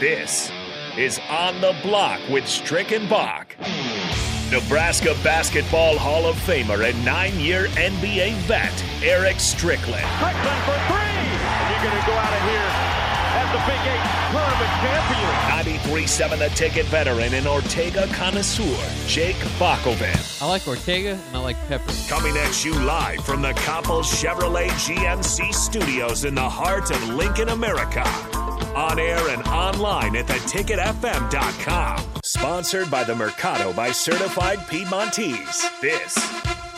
This is On the Block with Strick and Bock. Nebraska Basketball Hall of Famer and nine year NBA vet, Eric Strickland. Strickland for three! And you're going to go out of here as the Big Eight tournament champion. 93.7 The Ticket veteran and Ortega connoisseur, Jake Bockoven. I like Ortega and I like Pepper. Coming at you live from the Coppel Chevrolet GMC studios in the heart of Lincoln, America. On air and online at theticketfm.com. Sponsored by the Mercado by Certified Piedmontese. This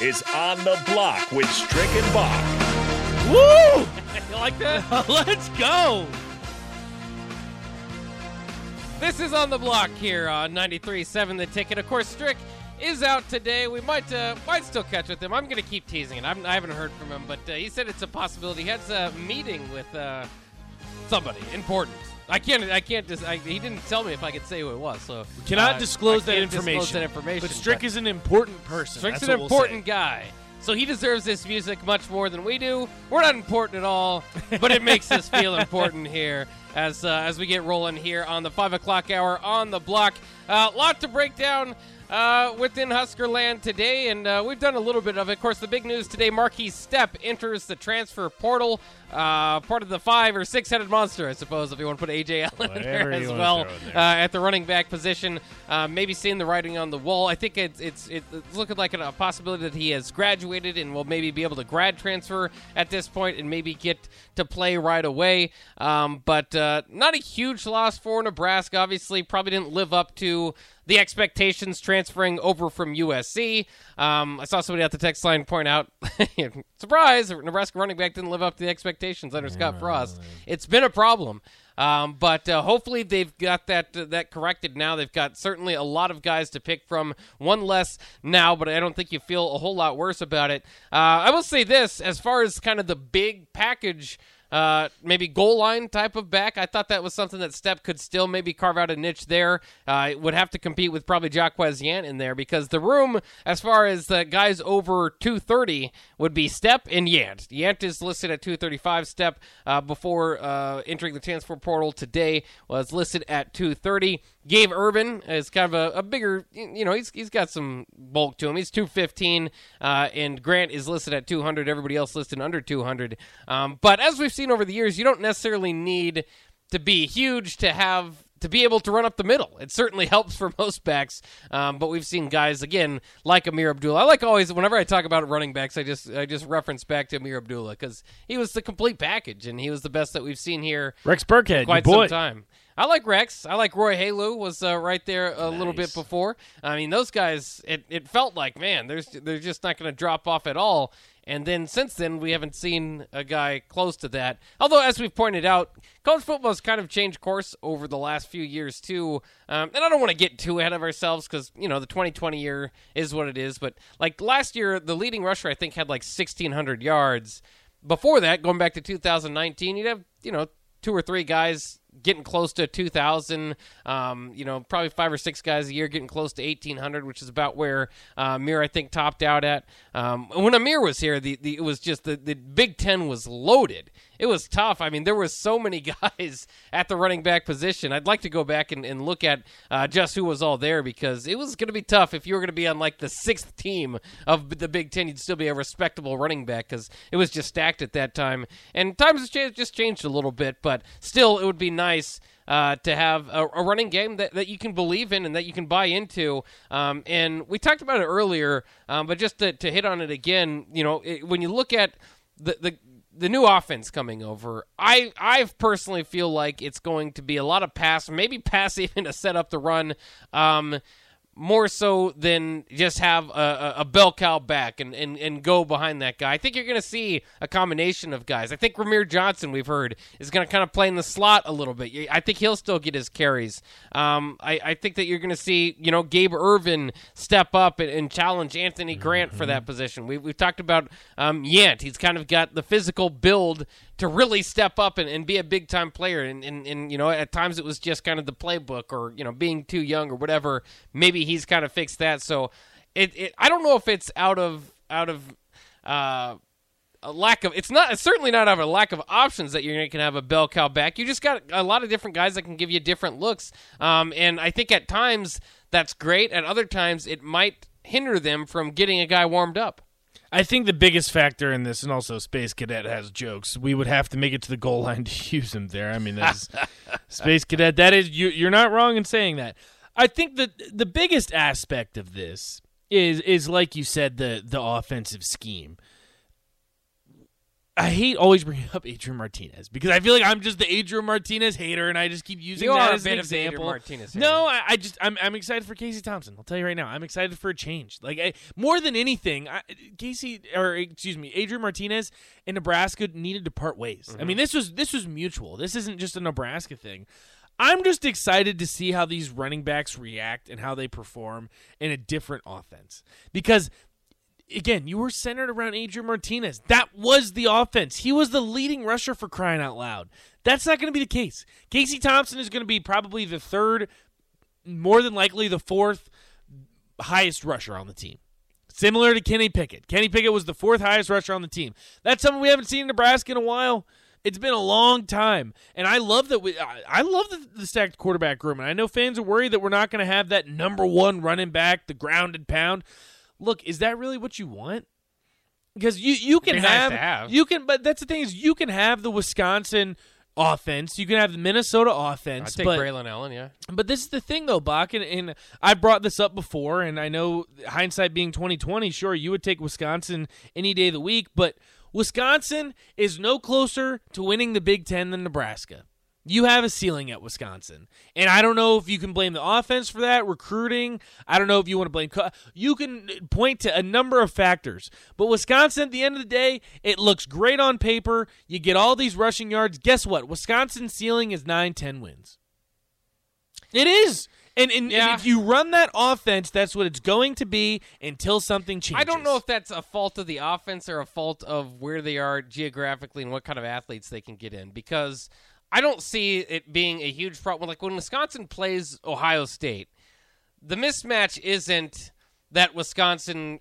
is On the Block with Strick and Bock. Woo! you like that? Let's go. This is on the block here on 93.7 The Ticket. Of course, Strick is out today. We might uh, might still catch with him. I'm going to keep teasing it. I'm, I have not heard from him, but uh, he said it's a possibility. He has a meeting with uh, somebody important. I can't. I can't. Just. I, he didn't tell me if I could say who it was. So We cannot uh, disclose, that information. that information. But Strick is an important person. Strick's That's an we'll important say. guy. So he deserves this music much more than we do. We're not important at all, but it makes us feel important here as uh, as we get rolling here on the five o'clock hour on the block. A uh, lot to break down uh, within Husker land today, and uh, we've done a little bit of it. Of course, the big news today: Markese Stepp enters the transfer portal, uh, part of the five or six-headed monster, I suppose, if you want to put Ajay Allen in there as well there. uh, at the running back position. Uh, maybe seeing the writing on the wall. I think it's it's it's looking like a possibility that he has graduated and will maybe be able to grad transfer at this point and maybe get to play right away. Um, but uh, not a huge loss for Nebraska. Obviously, probably didn't live up to the expectations transferring over from USC. Um, I saw somebody at the text line point out, surprise, Nebraska running back didn't live up to the expectations under Scott Frost. It's been a problem. Um, but uh, hopefully they've got that uh, that corrected now. They've got certainly a lot of guys to pick from. One less now, but I don't think you feel a whole lot worse about it. Uh, I will say this: as far as kind of the big package uh, maybe goal line type of back. I thought that was something that Stepp could still maybe carve out a niche there. Uh, would have to compete with probably Jaquez Yant in there because the room, as far as the guys over 230, would be Stepp and Yant. Yant is listed at 235. Stepp uh, before uh, entering the transfer portal today was listed at 230. Gabe Ervin is kind of a, a bigger, you know, he's, he's got some bulk to him. He's 215, uh, and Grant is listed at 200. Everybody else listed under 200. Um, but as we've seen over the years, you don't necessarily need to be huge to have to be able to run up the middle. It certainly helps for most backs, um, but we've seen guys again like Ameer Abdullah. I like always whenever I talk about running backs, I just I just reference back to Ameer Abdullah because he was the complete package and he was the best that we've seen here Rex Burkhead, quite your boy. some time. I like Rex. I like Roy Helu was uh, right there a little bit before. I mean, those guys. It, it felt like man, there's they're just not going to drop off at all. And then since then, we haven't seen a guy close to that. Although, as we've pointed out, college football has kind of changed course over the last few years too. Um, and I don't want to get too ahead of ourselves because you know the 2020 year is what it is. But like last year, the leading rusher I think had like 1,600 yards. Before that, going back to 2019, you'd have you know two or three guys getting close to 2,000. Um, you know, probably five or six guys a year getting close to 1,800, which is about where uh, Ameer, I think, topped out at. Um, when Ameer was here, the, the it was just the, the Big Ten was loaded. It was tough. I mean, there was so many guys at the running back position. I'd like to go back and, and look at uh, just who was all there because it was going to be tough. If you were going to be on like the sixth team of the Big Ten, you'd still be a respectable running back because it was just stacked at that time. And times have just changed a little bit, but still, it would be nice uh, to have a, a running game that, that you can believe in and that you can buy into. Um, and we talked about it earlier, um, but just to, to hit on it again, you know, it, when you look at the, the the new offense coming over, I I personally feel like it's going to be a lot of pass, maybe pass even to set up the run. Um, more so than just have a, a, bell cow back and, and, and go behind that guy. I think you're going to see a combination of guys. I think Rahmir Johnson, we've heard, is going to kind of play in the slot a little bit. I think he'll still get his carries. Um, I, I think that you're going to see, you know, Gabe Ervin step up and, and challenge Anthony Grant for that position. We, we've talked about um, Yant. He's kind of got the physical build to really step up and, and be a big time player. And, and, and, you know, at times it was just kind of the playbook or, you know, being too young or whatever. Maybe he's kind of fixed that. So it, it I don't know if it's out of, out of, uh, a lack of it's not it's certainly not out of a lack of options that you're going to have a bell cow back. You just got a lot of different guys that can give you different looks. Um, and I think at times that's great. At other times it might hinder them from getting a guy warmed up. I think the biggest factor in this, and also Space Cadet has jokes. We would have to make it to the goal line to use him there. I mean, that's Space Cadet. That is, you, you're not wrong in saying that. I think that the biggest aspect of this is is like you said the the offensive scheme. I hate always bringing up Adrian Martinez because I feel like I'm just the Adrian Martinez hater, and I just keep using You that as an example. Martinez no, I, I just I'm I'm excited for Casey Thompson. I'll tell you right now, I'm excited for a change. Like I, more than anything, I, Casey or excuse me, Adrian Martinez in Nebraska needed to part ways. I mean, this was this was mutual. This isn't just a Nebraska thing. I'm just excited to see how these running backs react and how they perform in a different offense because again, you were centered around Adrian Martinez. That was the offense. He was the leading rusher for crying out loud. That's not going to be the case. Casey Thompson is going to be probably the third, more than likely the fourth highest rusher on the team. Similar to Kenny Pickett. Kenny Pickett was the fourth highest rusher on the team. That's something we haven't seen in Nebraska in a while. It's been a long time, and I love that we. I I love the, the stacked quarterback room, and I know fans are worried that we're not going to have that number one running back, the grounded pound. Look, is that really what you want? Because you you can Be nice have, you can, but that's the thing is you can have the Wisconsin offense, you can have the Minnesota offense. I take but Braelon Allen, yeah. but this is the thing, though, Bock, and, and I brought this up before, and I know hindsight being twenty twenty, sure, you would take Wisconsin any day of the week, but Wisconsin is no closer to winning the Big Ten than Nebraska. You have a ceiling at Wisconsin, and I don't know if you can blame the offense for that, recruiting. I don't know if you want to blame. co- You can point to a number of factors, but Wisconsin, at the end of the day, it looks great on paper. You get all these rushing yards. Guess what? Wisconsin's ceiling is 9, 10 wins. It is. And, and, and if you run that offense, that's what it's going to be until something changes. I don't know if that's a fault of the offense or a fault of where they are geographically and what kind of athletes they can get in because I don't see it being a huge problem. Like when Wisconsin plays Ohio State, the mismatch isn't that Wisconsin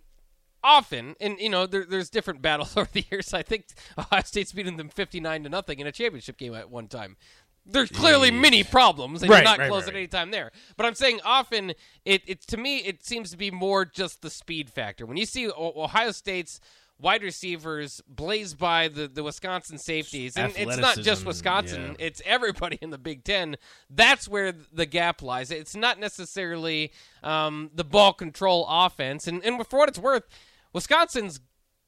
often, and you know, there, there's different battles over the years. I think Ohio State's beaten them 59 to nothing in a championship game at one time. There's clearly many problems, and Right, you're not right, close right, at any time there. But I'm saying often, it, it to me, it seems to be more just the speed factor. When you see Ohio State's wide receivers blaze by the, the Wisconsin safeties, and it's not just Wisconsin, yeah. it's everybody in the Big Ten. That's where the gap lies. It's not necessarily um, the ball control offense. And, and for what it's worth, Wisconsin's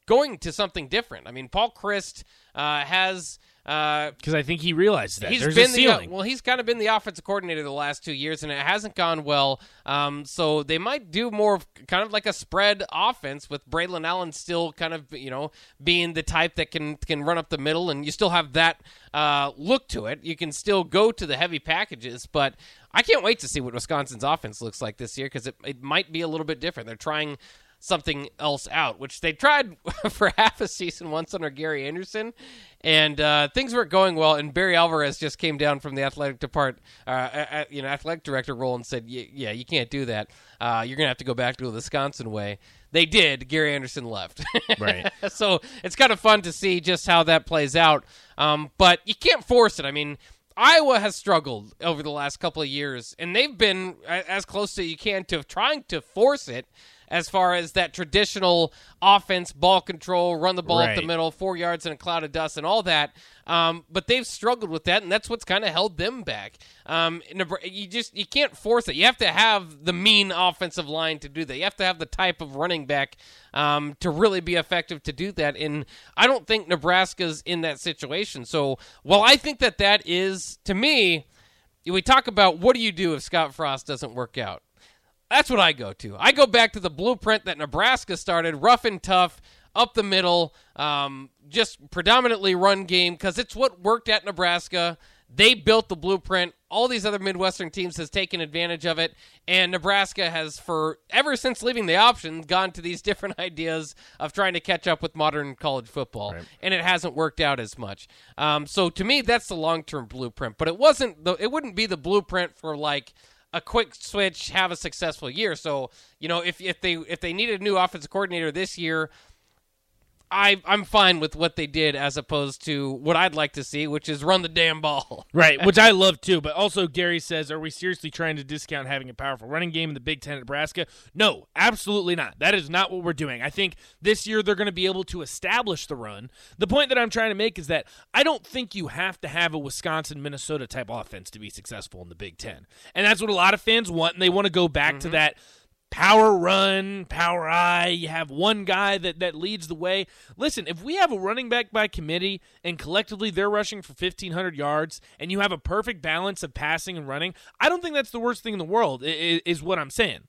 going to something different. I mean, Paul Chryst uh, has. Uh, because I think he realized that He's there's been a the uh, ceiling. well. He's kind of been the offensive coordinator the last two years, and it hasn't gone well. Um, so they might do more of kind of like a spread offense with Braelon Allen still kind of you know being the type that can can run up the middle, and you still have that uh, look to it. You can still go to the heavy packages, but I can't wait to see what Wisconsin's offense looks like this year because it it might be a little bit different. They're trying something else out, which they tried for half a season once under Gary Anderson, and uh, things weren't going well. And Barry Alvarez just came down from the athletic depart, uh, uh, you know, athletic director role and said, "Y- "Yeah, you can't do that. Uh, you're gonna have to go back to the Wisconsin way." They did. Gary Anderson left. Right. so it's kind of fun to see just how that plays out. Um, but you can't force it. I mean. Iowa has struggled over the last couple of years, and they've been as close as you can to trying to force it as far as that traditional offense, ball control, run the ball up the middle, four yards in a cloud of dust, and all that. Um, but they've struggled with that, and that's what's kind of held them back. Um, you just you can't force it. You have to have the mean offensive line to do that. You have to have the type of running back um, to really be effective to do that. And I don't think Nebraska's in that situation. So while I think that that is to me, we talk about what do you do if Scott Frost doesn't work out. That's what I go to. I go back to the blueprint that Nebraska started, rough and tough, up the middle, um, just predominantly run game because it's what worked at Nebraska. They built the blueprint. All these other Midwestern teams has taken advantage of it, and Nebraska has, for ever since leaving the option, gone to these different ideas of trying to catch up with modern college football, and it hasn't worked out as much. Um, so to me, that's the long-term blueprint. But it wasn't. The, it wouldn't be the blueprint for like a quick switch, have a successful year. So you know, if if they if they needed a new offensive coordinator this year, I I'm fine with what they did as opposed to what I'd like to see, which is run the damn ball. Right, which I love too. But also, Gary says, are we seriously trying to discount having a powerful running game in the Big Ten at Nebraska? No, absolutely not. That is not what we're doing. I think this year they're going to be able to establish the run. The point that I'm trying to make is that I don't think you have to have a Wisconsin Minnesota type offense to be successful in the Big Ten. And that's what a lot of fans want, and they want to go back mm-hmm. to that power run, power I. You have one guy that, that leads the way. Listen, if we have a running back by committee and collectively they're rushing for 1,500 yards and you have a perfect balance of passing and running, I don't think that's the worst thing in the world, is, is what I'm saying.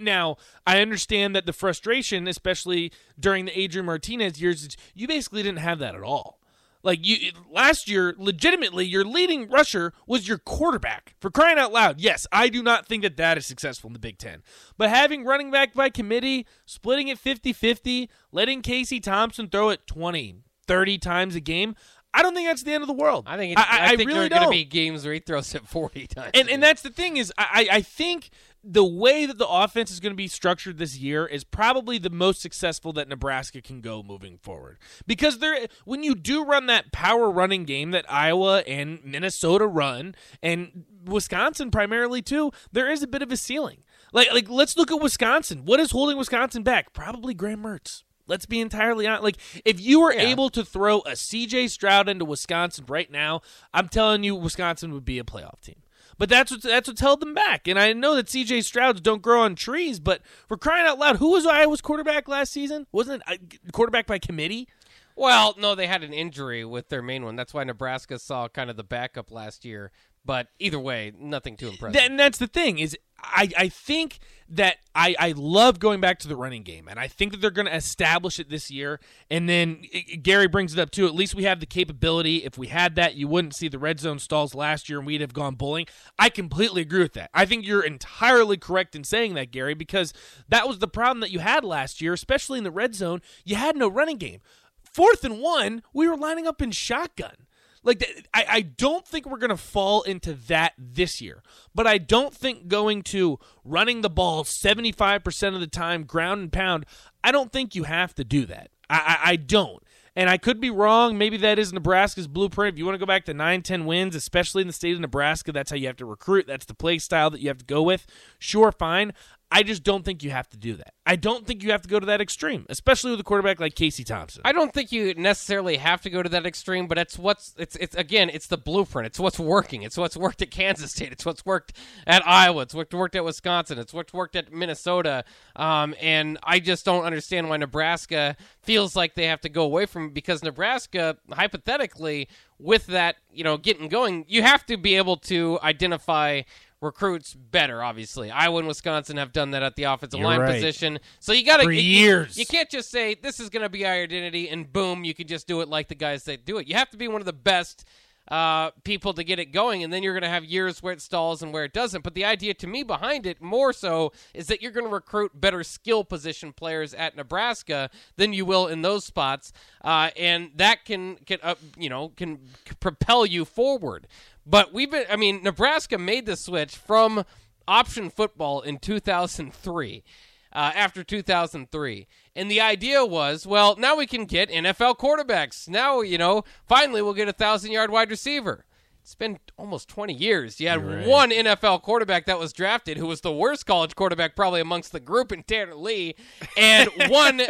Now, I understand that the frustration, especially during the Adrian Martinez years, you basically didn't have that at all. Like you last year, legitimately, your leading rusher was your quarterback. For crying out loud, yes, I do not think that that is successful in the Big Ten. But having running back by committee, splitting it 50 50, letting Casey Thompson throw it 20, 30 times a game, I don't think that's the end of the world. I think I, I, I, think really there are going to be games where he throws it forty times. And and that's the thing is I I think the way that the offense is going to be structured this year is probably the most successful that Nebraska can go moving forward. Because there when you do run that power running game that Iowa and Minnesota run and Wisconsin primarily too, there is a bit of a ceiling. Like like let's look at Wisconsin. What is holding Wisconsin back? Probably Graham Mertz. Let's be entirely honest. Like, if you were yeah. able to throw a CJ Stroud into Wisconsin right now, I'm telling you, Wisconsin would be a playoff team. But that's what that's what's held them back. And I know that C.J. Strouds don't grow on trees, but for crying out loud, who was Iowa's quarterback last season? Wasn't it quarterback by committee? Well, no, they had an injury with their main one. That's why Nebraska saw kind of the backup last year. But either way, nothing too impressive. and that's the thing is I, I think that I, I love going back to the running game, and I think that they're going to establish it this year. And then Gary brings it up too. At least we have the capability. If we had that, you wouldn't see the red zone stalls last year, and we'd have gone bowling. I completely agree with that. I think you're entirely correct in saying that, Gary, because that was the problem that you had last year, especially in the red zone. You had no running game. Fourth and one, we were lining up in shotgun. Like, I, I don't think we're going to fall into that this year. But I don't think going to running the ball 75% of the time, ground and pound, I don't think you have to do that. I, I, I don't. And I could be wrong. Maybe that is Nebraska's blueprint. If you want to go back to 9, 10 wins, especially in the state of Nebraska, that's how you have to recruit. That's the play style that you have to go with. Sure, fine. I just don't think you have to do that. I don't think you have to go to that extreme, especially with a quarterback like Casey Thompson. I don't think you necessarily have to go to that extreme, but it's what's it's it's again, it's the blueprint. It's what's working. It's what's worked at Kansas State. It's what's worked at Iowa. It's what's worked at Wisconsin. It's what's worked at Minnesota. Um, and I just don't understand why Nebraska feels like they have to go away from it because Nebraska, hypothetically, with that, you know, getting going, you have to be able to identify recruits better. Obviously, Iowa and Wisconsin have done that at the offensive You're line right. position. So you got to years. You, you, can't just say this is going to be our identity and boom, you can just do it like the guys that do it. You have to be one of the best uh, people to get it going, and then you're going to have years where it stalls and where it doesn't. But the idea to me behind it more so is that you're going to recruit better skill position players at Nebraska than you will in those spots, uh, and that can can uh, you know can propel you forward. But we've been, I mean, Nebraska made the switch from option football in 2003. Uh, after 2003. And the idea was, well, now we can get NFL quarterbacks. Now, you know, finally we'll get a thousand yard wide receiver. It's been almost 20 years. You had right. one NFL quarterback that was drafted who was the worst college quarterback probably amongst the group in Tanner Lee, and one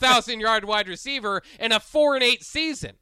thousand yard wide receiver in a four and eight season.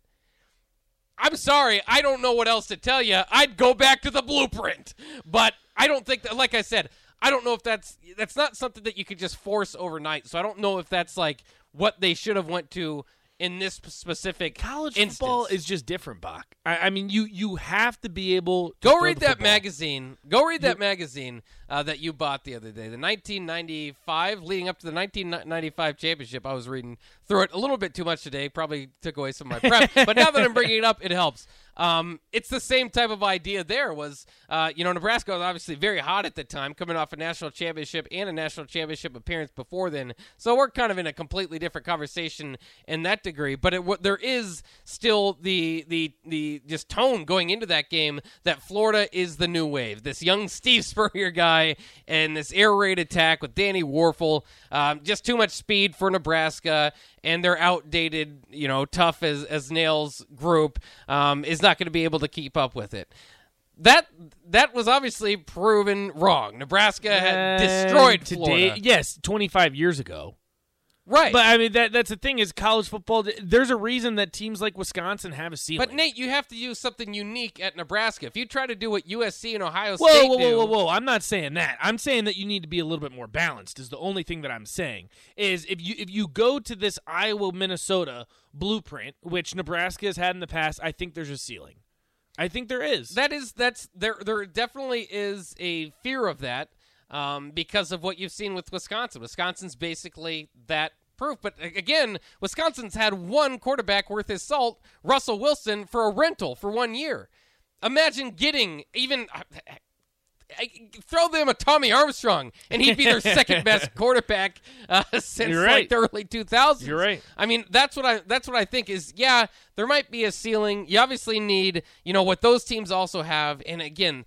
I'm sorry, I don't know what else to tell you. I'd go back to the blueprint, but I don't think that. Like I said, I don't know if that's that's not something that you could just force overnight. So I don't know if that's like what they should have went to in this specific college instance. football is just different, Bock. I, I, mean, you you have to be able. go read that football. magazine. Go read that you, magazine uh, that you bought the other day, the 1995, leading up to the 1995 championship. I was reading through it a little bit too much today. Probably took away some of my prep, but now that I'm bringing it up, it helps. Um, it's the same type of idea. There was, uh, you know, Nebraska was obviously very hot at the time, coming off a national championship and a national championship appearance before then. So we're kind of in a completely different conversation in that degree. But it, there is still the the the just tone going into that game that Florida is the new wave. This young Steve Spurrier guy guy and this air raid attack with Danny Wuerffel. Um, just too much speed for Nebraska, and their outdated, you know, tough as as nails group um, is not going to be able to keep up with it. That that was obviously proven wrong. Nebraska had destroyed Uh, today. Florida. Yes, 25 years ago. Right. But I mean that that's the thing is college football. There's a reason that teams like Wisconsin have a ceiling. But Nate, you have to use something unique at Nebraska. If you try to do what USC and Ohio Whoa, State whoa, do, whoa, whoa, whoa! I'm not saying that. I'm saying that you need to be a little bit more balanced. Is the only thing that I'm saying is if you if you go to this Iowa Minnesota blueprint, which Nebraska has had in the past, I think there's a ceiling. I think there is. that is that's there. There definitely is a fear of that um, because of what you've seen with Wisconsin. Wisconsin's basically that proof. But again, Wisconsin's had one quarterback worth his salt, Russell Wilson, for a rental for one year. Imagine getting even. I, throw them a Tommy Armstrong, and he'd be their second best quarterback uh, since You're like the early 2000s. You're right. I mean, that's what I that's what I think is. Yeah, there might be a ceiling. You obviously need, you know, what those teams also have. And again,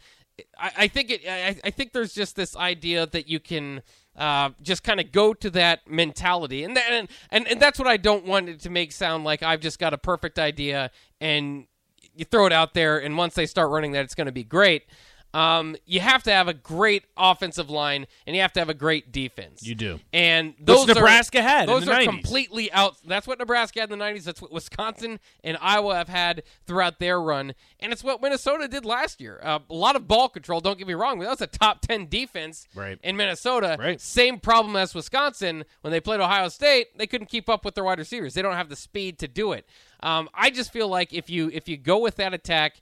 I, I think it. I, I think there's just this idea that you can. Uh, just kind of go to that mentality, and, that, and and and that's what I don't want it to make sound like I've just got a perfect idea and you throw it out there, and once they start running that, it's going to be great. Um, you have to have a great offensive line, and you have to have a great defense. You do. and those Nebraska are, had Those are 90s. completely out. That's what Nebraska had in the '90s. That's what Wisconsin and Iowa have had throughout their run, and it's what Minnesota did last year. Uh, a lot of ball control. Don't get me wrong, but that was a top ten defense Right. in Minnesota. Right. Same problem as Wisconsin when they played Ohio State. They couldn't keep up with their wide receivers. They don't have the speed to do it. Um, I just feel like if you if you go with that attack.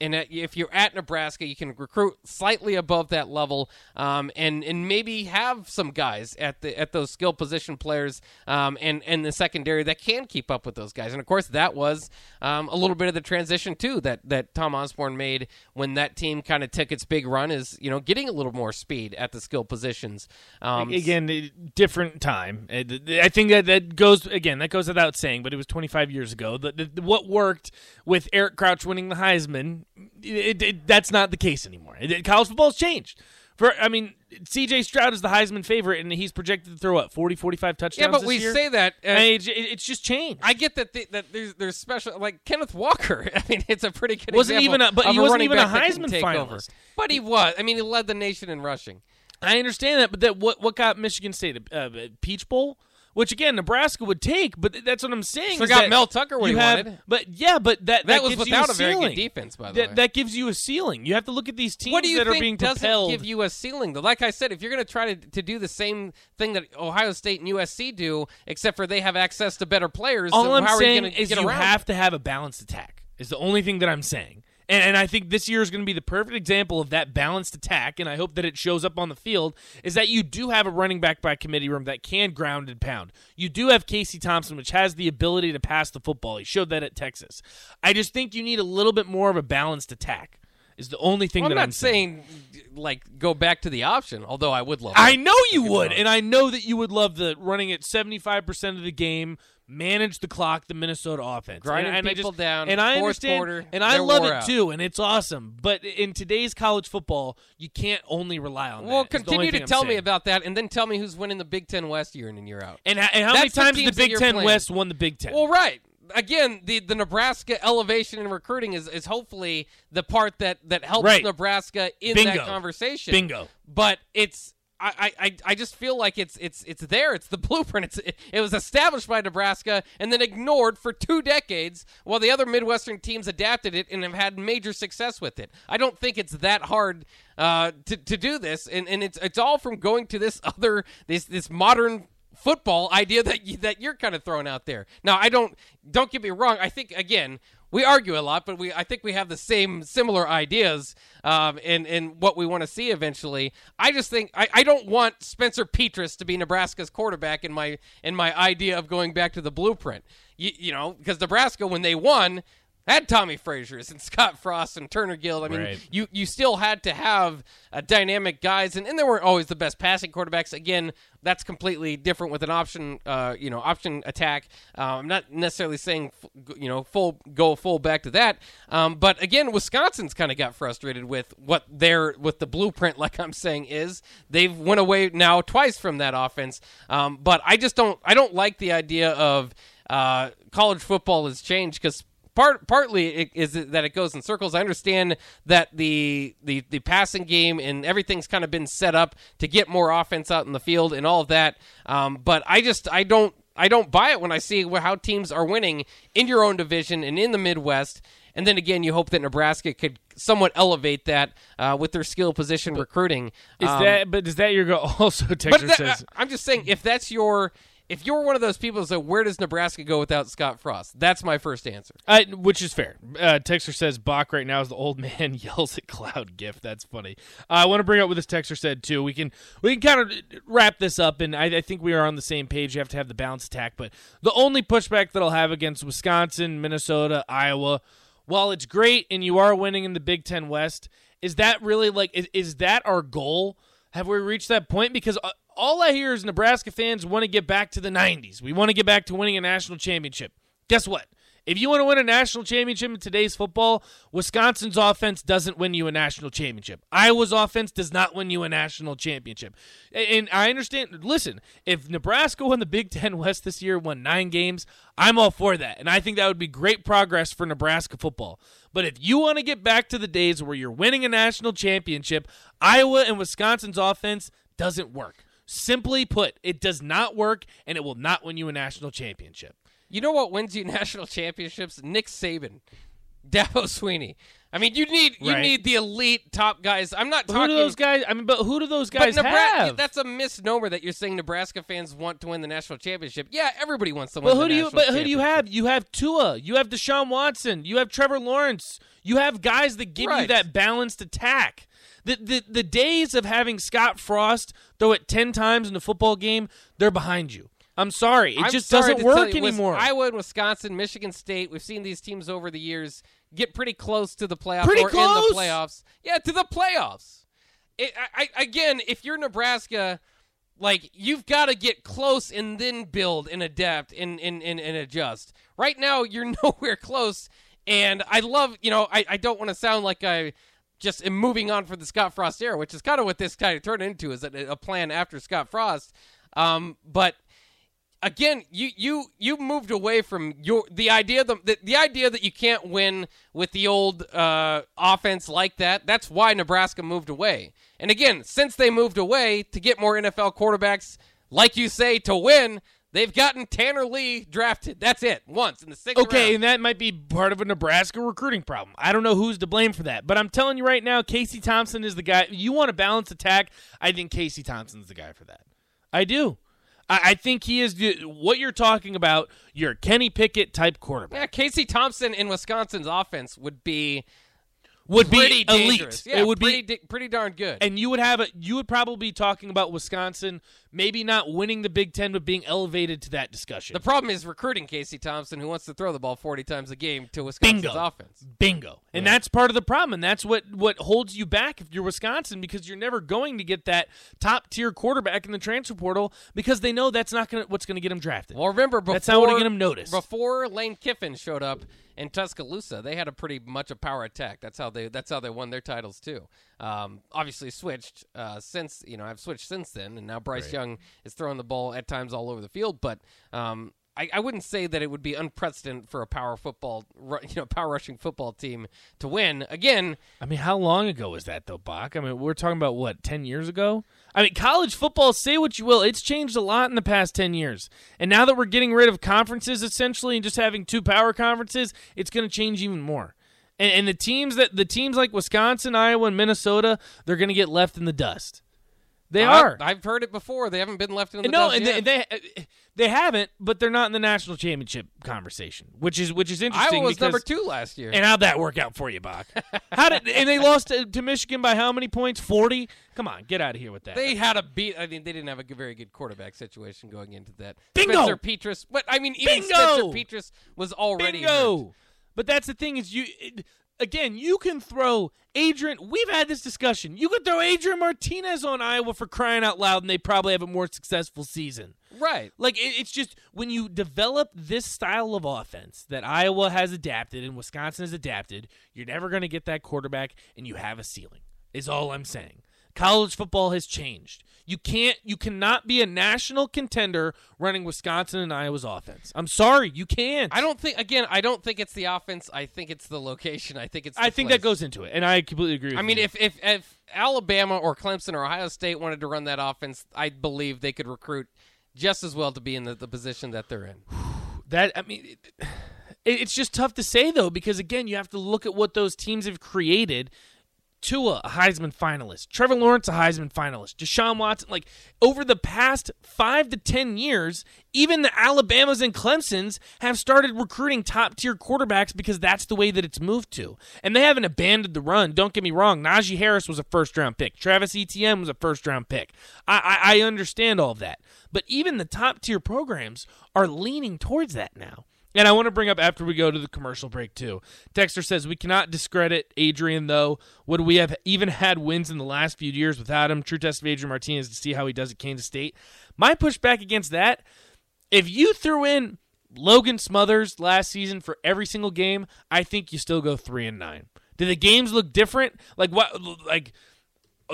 And uh, if you're at Nebraska, you can recruit slightly above that level, um, and and maybe have some guys at the at those skill position players, um, and and the secondary that can keep up with those guys. And of course, that was um, a little bit of the transition too that that Tom Osborne made when that team kind of took its big run, is you know getting a little more speed at the skill positions. Um, again, different time. Uh, I think that that goes again. That goes without saying, but it was 25 years ago. The, the, what worked with Eric Crouch winning the Heisman, it, it, that's not the case anymore. It, college football's changed. For I mean, C.J. Stroud is the Heisman favorite, and he's projected to throw what 40, 45 touchdowns. yeah, but we year? say that. Uh, it, it- it's just changed. I get that the, that there's there's special like Kenneth Walker. I mean, it's a pretty good Wasn't example even a- but he wasn't even a Heisman take over. finalist. But he was. I mean, he led the nation in rushing. I understand that, but that what what got Michigan State a uh, Peach Bowl, which again Nebraska would take, but that's what I'm saying. Is got that Mel Tucker when you he have, wanted. But yeah, but that That was gives without you a very good defense, by the that, way. That gives you a ceiling. You have to look at these teams What do you that think are being doesn't propelled. give you a ceiling though? Like I said, if you're going to try to to do the same thing that Ohio State and USC do, except for they have access to better players, All then I'm how are saying you going to is you have to have a balanced attack. Is the only thing that I'm saying. And, and I think this year is going to be the perfect example of that balanced attack, and I hope that it shows up on the field. Is that you do have a running back by committee room that can ground and pound. You do have Casey Thompson, which has the ability to pass the football. He showed that at Texas. I just think you need a little bit more of a balanced attack. Is the only thing Well, I'm not I'm saying. saying like go back to the option, although I would love. I know you Don't get me would, and I know that you would love the running at seventy five percent of the game, manage the clock, the Minnesota offense, Grinding and, and I people just, down, and I fourth understand, quarter, and I love it out. too, and it's awesome. But in today's college football, you can't only rely on Well, that. the continue to I'm tell me about that, and then tell me who's winning the Big Ten West year in and year out. and, and how many That's the times the that Big Ten playing. West won the Big Ten? Well, right. Again, the, the Nebraska elevation in recruiting is, is hopefully the part that, that helps Right. Nebraska in Bingo. that conversation. Bingo. But it's I, I, I just feel like it's it's it's there. It's the blueprint. It's it, it was established by Nebraska and then ignored for two decades while the other Midwestern teams adapted it and have had major success with it. I don't think it's that hard uh, to, to do this, and, and it's it's all from going to this other this this modern football idea that you, that you're kind of throwing out there. Now, I don't don't get me wrong. I think again we argue a lot, but we I think we have the same similar ideas um, in in what we want to see eventually. I just think I, I don't want Spencer Petras to be Nebraska's quarterback in my in my idea of going back to the blueprint. You, you know, because Nebraska when they won. Had Tommie Frazier's and Scott Frost and Turner Gill. I mean, Right. you you still had to have uh, dynamic guys, and, and they weren't always the best passing quarterbacks. Again, that's completely different with an option, uh, you know, option attack. Uh, I'm not necessarily saying, you know, full go full back to that, um, but again, Wisconsin's kind of got frustrated with what their with the blueprint, like I'm saying, is they've went away now twice from that offense. Um, but I just don't, I don't like the idea of uh, college football has changed because part partly it is it that it goes in circles. I understand that the the the passing game and everything's kind of been set up to get more offense out in the field and all of that. Um, but I just I don't I don't buy it when I see how teams are winning in your own division and in the Midwest. And then again, you hope that Nebraska could somewhat elevate that uh, with their skill position recruiting. Is Um, that? But is that your goal? Also, but Texas that- says. I'm just saying, if that's your, if you're one of those people, so where does Nebraska go without Scott Frost? That's my first answer. Uh, which is fair. Uh, Texter says Bock right now is the old man yells at Cloud Gift. That's funny. Uh, I want to bring up what this Texter said too. We can we can kind of wrap this up, and I, I think we are on the same page. You have to have the balance attack, but the only pushback that I'll have against Wisconsin, Minnesota, Iowa, while it's great and you are winning in the Big Ten West, is that really like is, is that our goal? Have we reached that point? Because uh, all I hear is Nebraska fans want to get back to the 90s. We want to get back to winning a national championship. Guess what? If you want to win a national championship in today's football, Wisconsin's offense doesn't win you a national championship. Iowa's offense does not win you a national championship. And- I understand. Listen, if Nebraska won the Big Ten West this year, won nine games, I'm all for that. And I think that would be great progress for Nebraska football. But if you want to get back to the days where you're winning a national championship, Iowa and Wisconsin's offense doesn't work. Simply put, it does not work, and it will not win you a national championship. You know what wins you national championships? Nick Saban, Dabo Swinney. I mean, you need you Right. need the elite top guys. I'm not Who talking. do those guys? I mean, but who do those guys Nebraska, have? that's a misnomer that you're saying Nebraska fans want to win the national championship. Yeah, everybody wants to win. But the who do you? But who do you have? You have Tua. You have Deshaun Watson. You have Trevor Lawrence. You have guys that give you that balanced attack. The, the the days of having Scott Frost throw it ten times in a football game, they're behind you. I'm sorry, it I'm just sorry doesn't work you, anymore. Iowa, and Wisconsin, Michigan State. We've seen these teams over the years get pretty close to the playoffs Pretty or close? in the playoffs. Yeah, to the playoffs. It, I, I, again, if you're Nebraska, like you've got to get close and then build and adapt and, and, and, and adjust. Right now, you're nowhere close. And I love, you know, I, I don't want to sound like I just am moving on from the Scott Frost era, which is kind of what this kind of turned into, is a, a plan after Scott Frost. Um, but again, you you you moved away from your the idea the, the the idea that you can't win with the old uh, offense like that. That's why Nebraska moved away. And again, since they moved away to get more NFL quarterbacks, like you say, to win, they've gotten Tanner Lee drafted. That's it, once in the sixth Okay, round. and that might be part of a Nebraska recruiting problem. I don't know who's to blame for that, but I'm telling you right now, Casey Thompson is the guy. You want a balanced attack? I think Casey Thompson's the guy for that. I do. I, I think he is the, what you're talking about. Your Kenny Pickett type quarterback Yeah, Casey Thompson in Wisconsin's offense would be would pretty be elite. dangerous. Yeah, it would pretty, be pretty darn good. and you would have a you would probably be talking about Wisconsin maybe not winning the Big Ten, but being elevated to that discussion. The problem is recruiting Casey Thompson, who wants to throw the ball 40 times a game to Wisconsin's Bingo. offense. Bingo. And that's part of the problem. And that's what, what holds you back if you're Wisconsin because you're never going to get that top tier quarterback in the transfer portal because they know that's not gonna what's gonna get them drafted. Well, remember before That's not to get 'em noticed. Before Lane Kiffin showed up in Tuscaloosa, they had a pretty much a power attack. That's how they that's how they won their titles too. Um, obviously switched uh, since you know I've switched since then, and now Bryce Young is throwing the ball at times all over the field. But um, I, I wouldn't say that it would be unprecedented for a power football, you know, power rushing football team to win again. I mean, how long ago was that though, Bock? I mean, we're talking about what, ten years ago? I mean, college football, say what you will, it's changed a lot in the past ten years. And now that we're getting rid of conferences essentially and just having two power conferences, it's gonna change even more. And, and the teams that the teams like Wisconsin, Iowa, and Minnesota, they're gonna get left in the dust. They I- are. I've heard it before. They haven't been left in the no, dust and yet. they, they they haven't, but they're not in the national championship conversation, which is which is interesting. Iowa was because, number two last year. And how'd that work out for you, Bock? How did and they lost to, to Michigan by how many points? Forty. Come on, get out of here with that. They had a beat. I mean, they didn't have a very good quarterback situation going into that. Bingo! Spencer Petras. But I mean, even Bingo! Spencer Petras was already hurt. Bingo. But that's the thing is you it, again, you can throw Adrian. We've had this discussion. You could throw Adrian Martinez on Iowa for crying out loud, and they probably have a more successful season. Right. Like it, it's just when you develop this style of offense that Iowa has adapted and Wisconsin has adapted, you're never going to get that quarterback, and you have a ceiling. Is all I'm saying. College football has changed. You can't, you cannot be a national contender running Wisconsin and Iowa's offense. I'm sorry, you can't. I don't think again. I don't think it's the offense. I think it's the location. I think it's. I think place. that goes into it, and I completely agree. With I mean, you. if, if if Alabama or Clemson or Ohio State wanted to run that offense, I believe they could recruit just as well to be in the, the position that they're in. that I mean, it, it's just tough to say though because again, you have to look at what those teams have created. Tua, a Heisman finalist. Trevor Lawrence, a Heisman finalist. Deshaun Watson, like over the past five to ten years, even the Alabamas and Clemsons have started recruiting top tier quarterbacks because that's the way that it's moved to. And they haven't abandoned the run. Don't get me wrong. Najee Harris was a first round pick. Travis Etienne was a first round pick. I, I, I understand all of that. But even the top tier programs are leaning towards that now. And I want to bring up after we go to the commercial break too. Dexter says we cannot discredit Adrian though. Would we have even had wins in the last few years without him? True test of Adrian Martinez to see how he does at Kansas State. My pushback against that, if you threw in Logan Smothers last season for every single game, I think you still go three and nine. Do the games look different? Like what? Like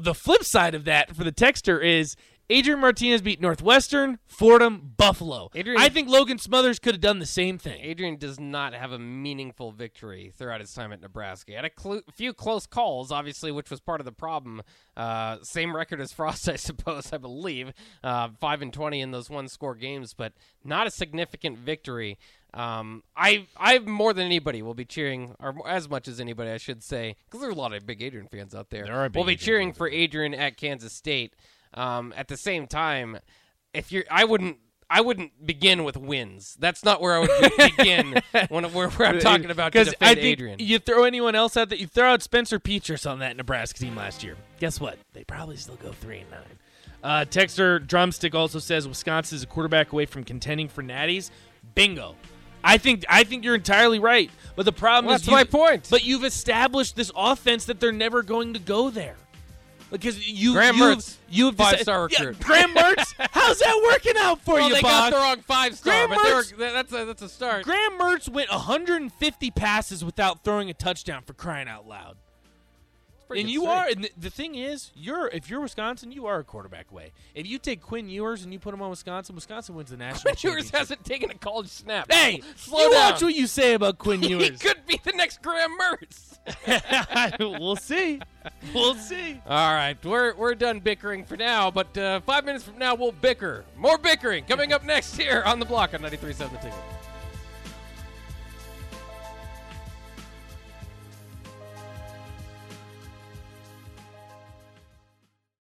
the flip side of that for the texter is Adrian Martinez beat Northwestern, Fordham, Buffalo. Adrian- I think Logan Smothers could have done the same thing. Adrian does not have a meaningful victory throughout his time at Nebraska. Had a clu- few close calls, obviously, which was part of the problem. Uh, same record as Frost, I suppose, I believe. Uh, Five and twenty in those one-score games, but not a significant victory. Um, I, I more than anybody will be cheering, or as much as anybody, I should say, because there are a lot of big Adrian fans out there. There are big We'll be Adrian cheering for Adrian at Kansas State. Um, at the same time, if you're, I wouldn't. I wouldn't begin with wins. That's not where I would begin when where, where I'm talking about Because I think Adrian. you throw anyone else out that you throw out Spencer Petras on that Nebraska team last year. Guess what? They probably still go three and nine. Uh, Texter Drumstick also says Wisconsin is a quarterback away from contending for natties. Bingo. I think I think you're entirely right. But the problem Well, is that's my point. But you've established this offense that they're never going to go there. Because you, Graham you've, Mertz, you've five-star Yeah, recruit. Graham Mertz, how's that working out for well, you, they Bock? got the wrong five star, Graham but they were, Mertz- that's a that's a start. Graham Mertz went 150 passes without throwing a touchdown for crying out loud. Pretty and you are, and the, the thing is, you're if you're Wisconsin, you are a quarterback away. If you take Quinn Ewers and you put him on Wisconsin, Wisconsin wins the national Quinn Ewers hasn't taken a college snap. Hey, slow you down. watch what you say about Quinn Ewers. he could be the next Graham Mertz. we'll see. We'll see. All right, we're we're done bickering for now, but uh, five minutes from now we'll bicker. More bickering coming up next here on the block on 93.7 The Ticket.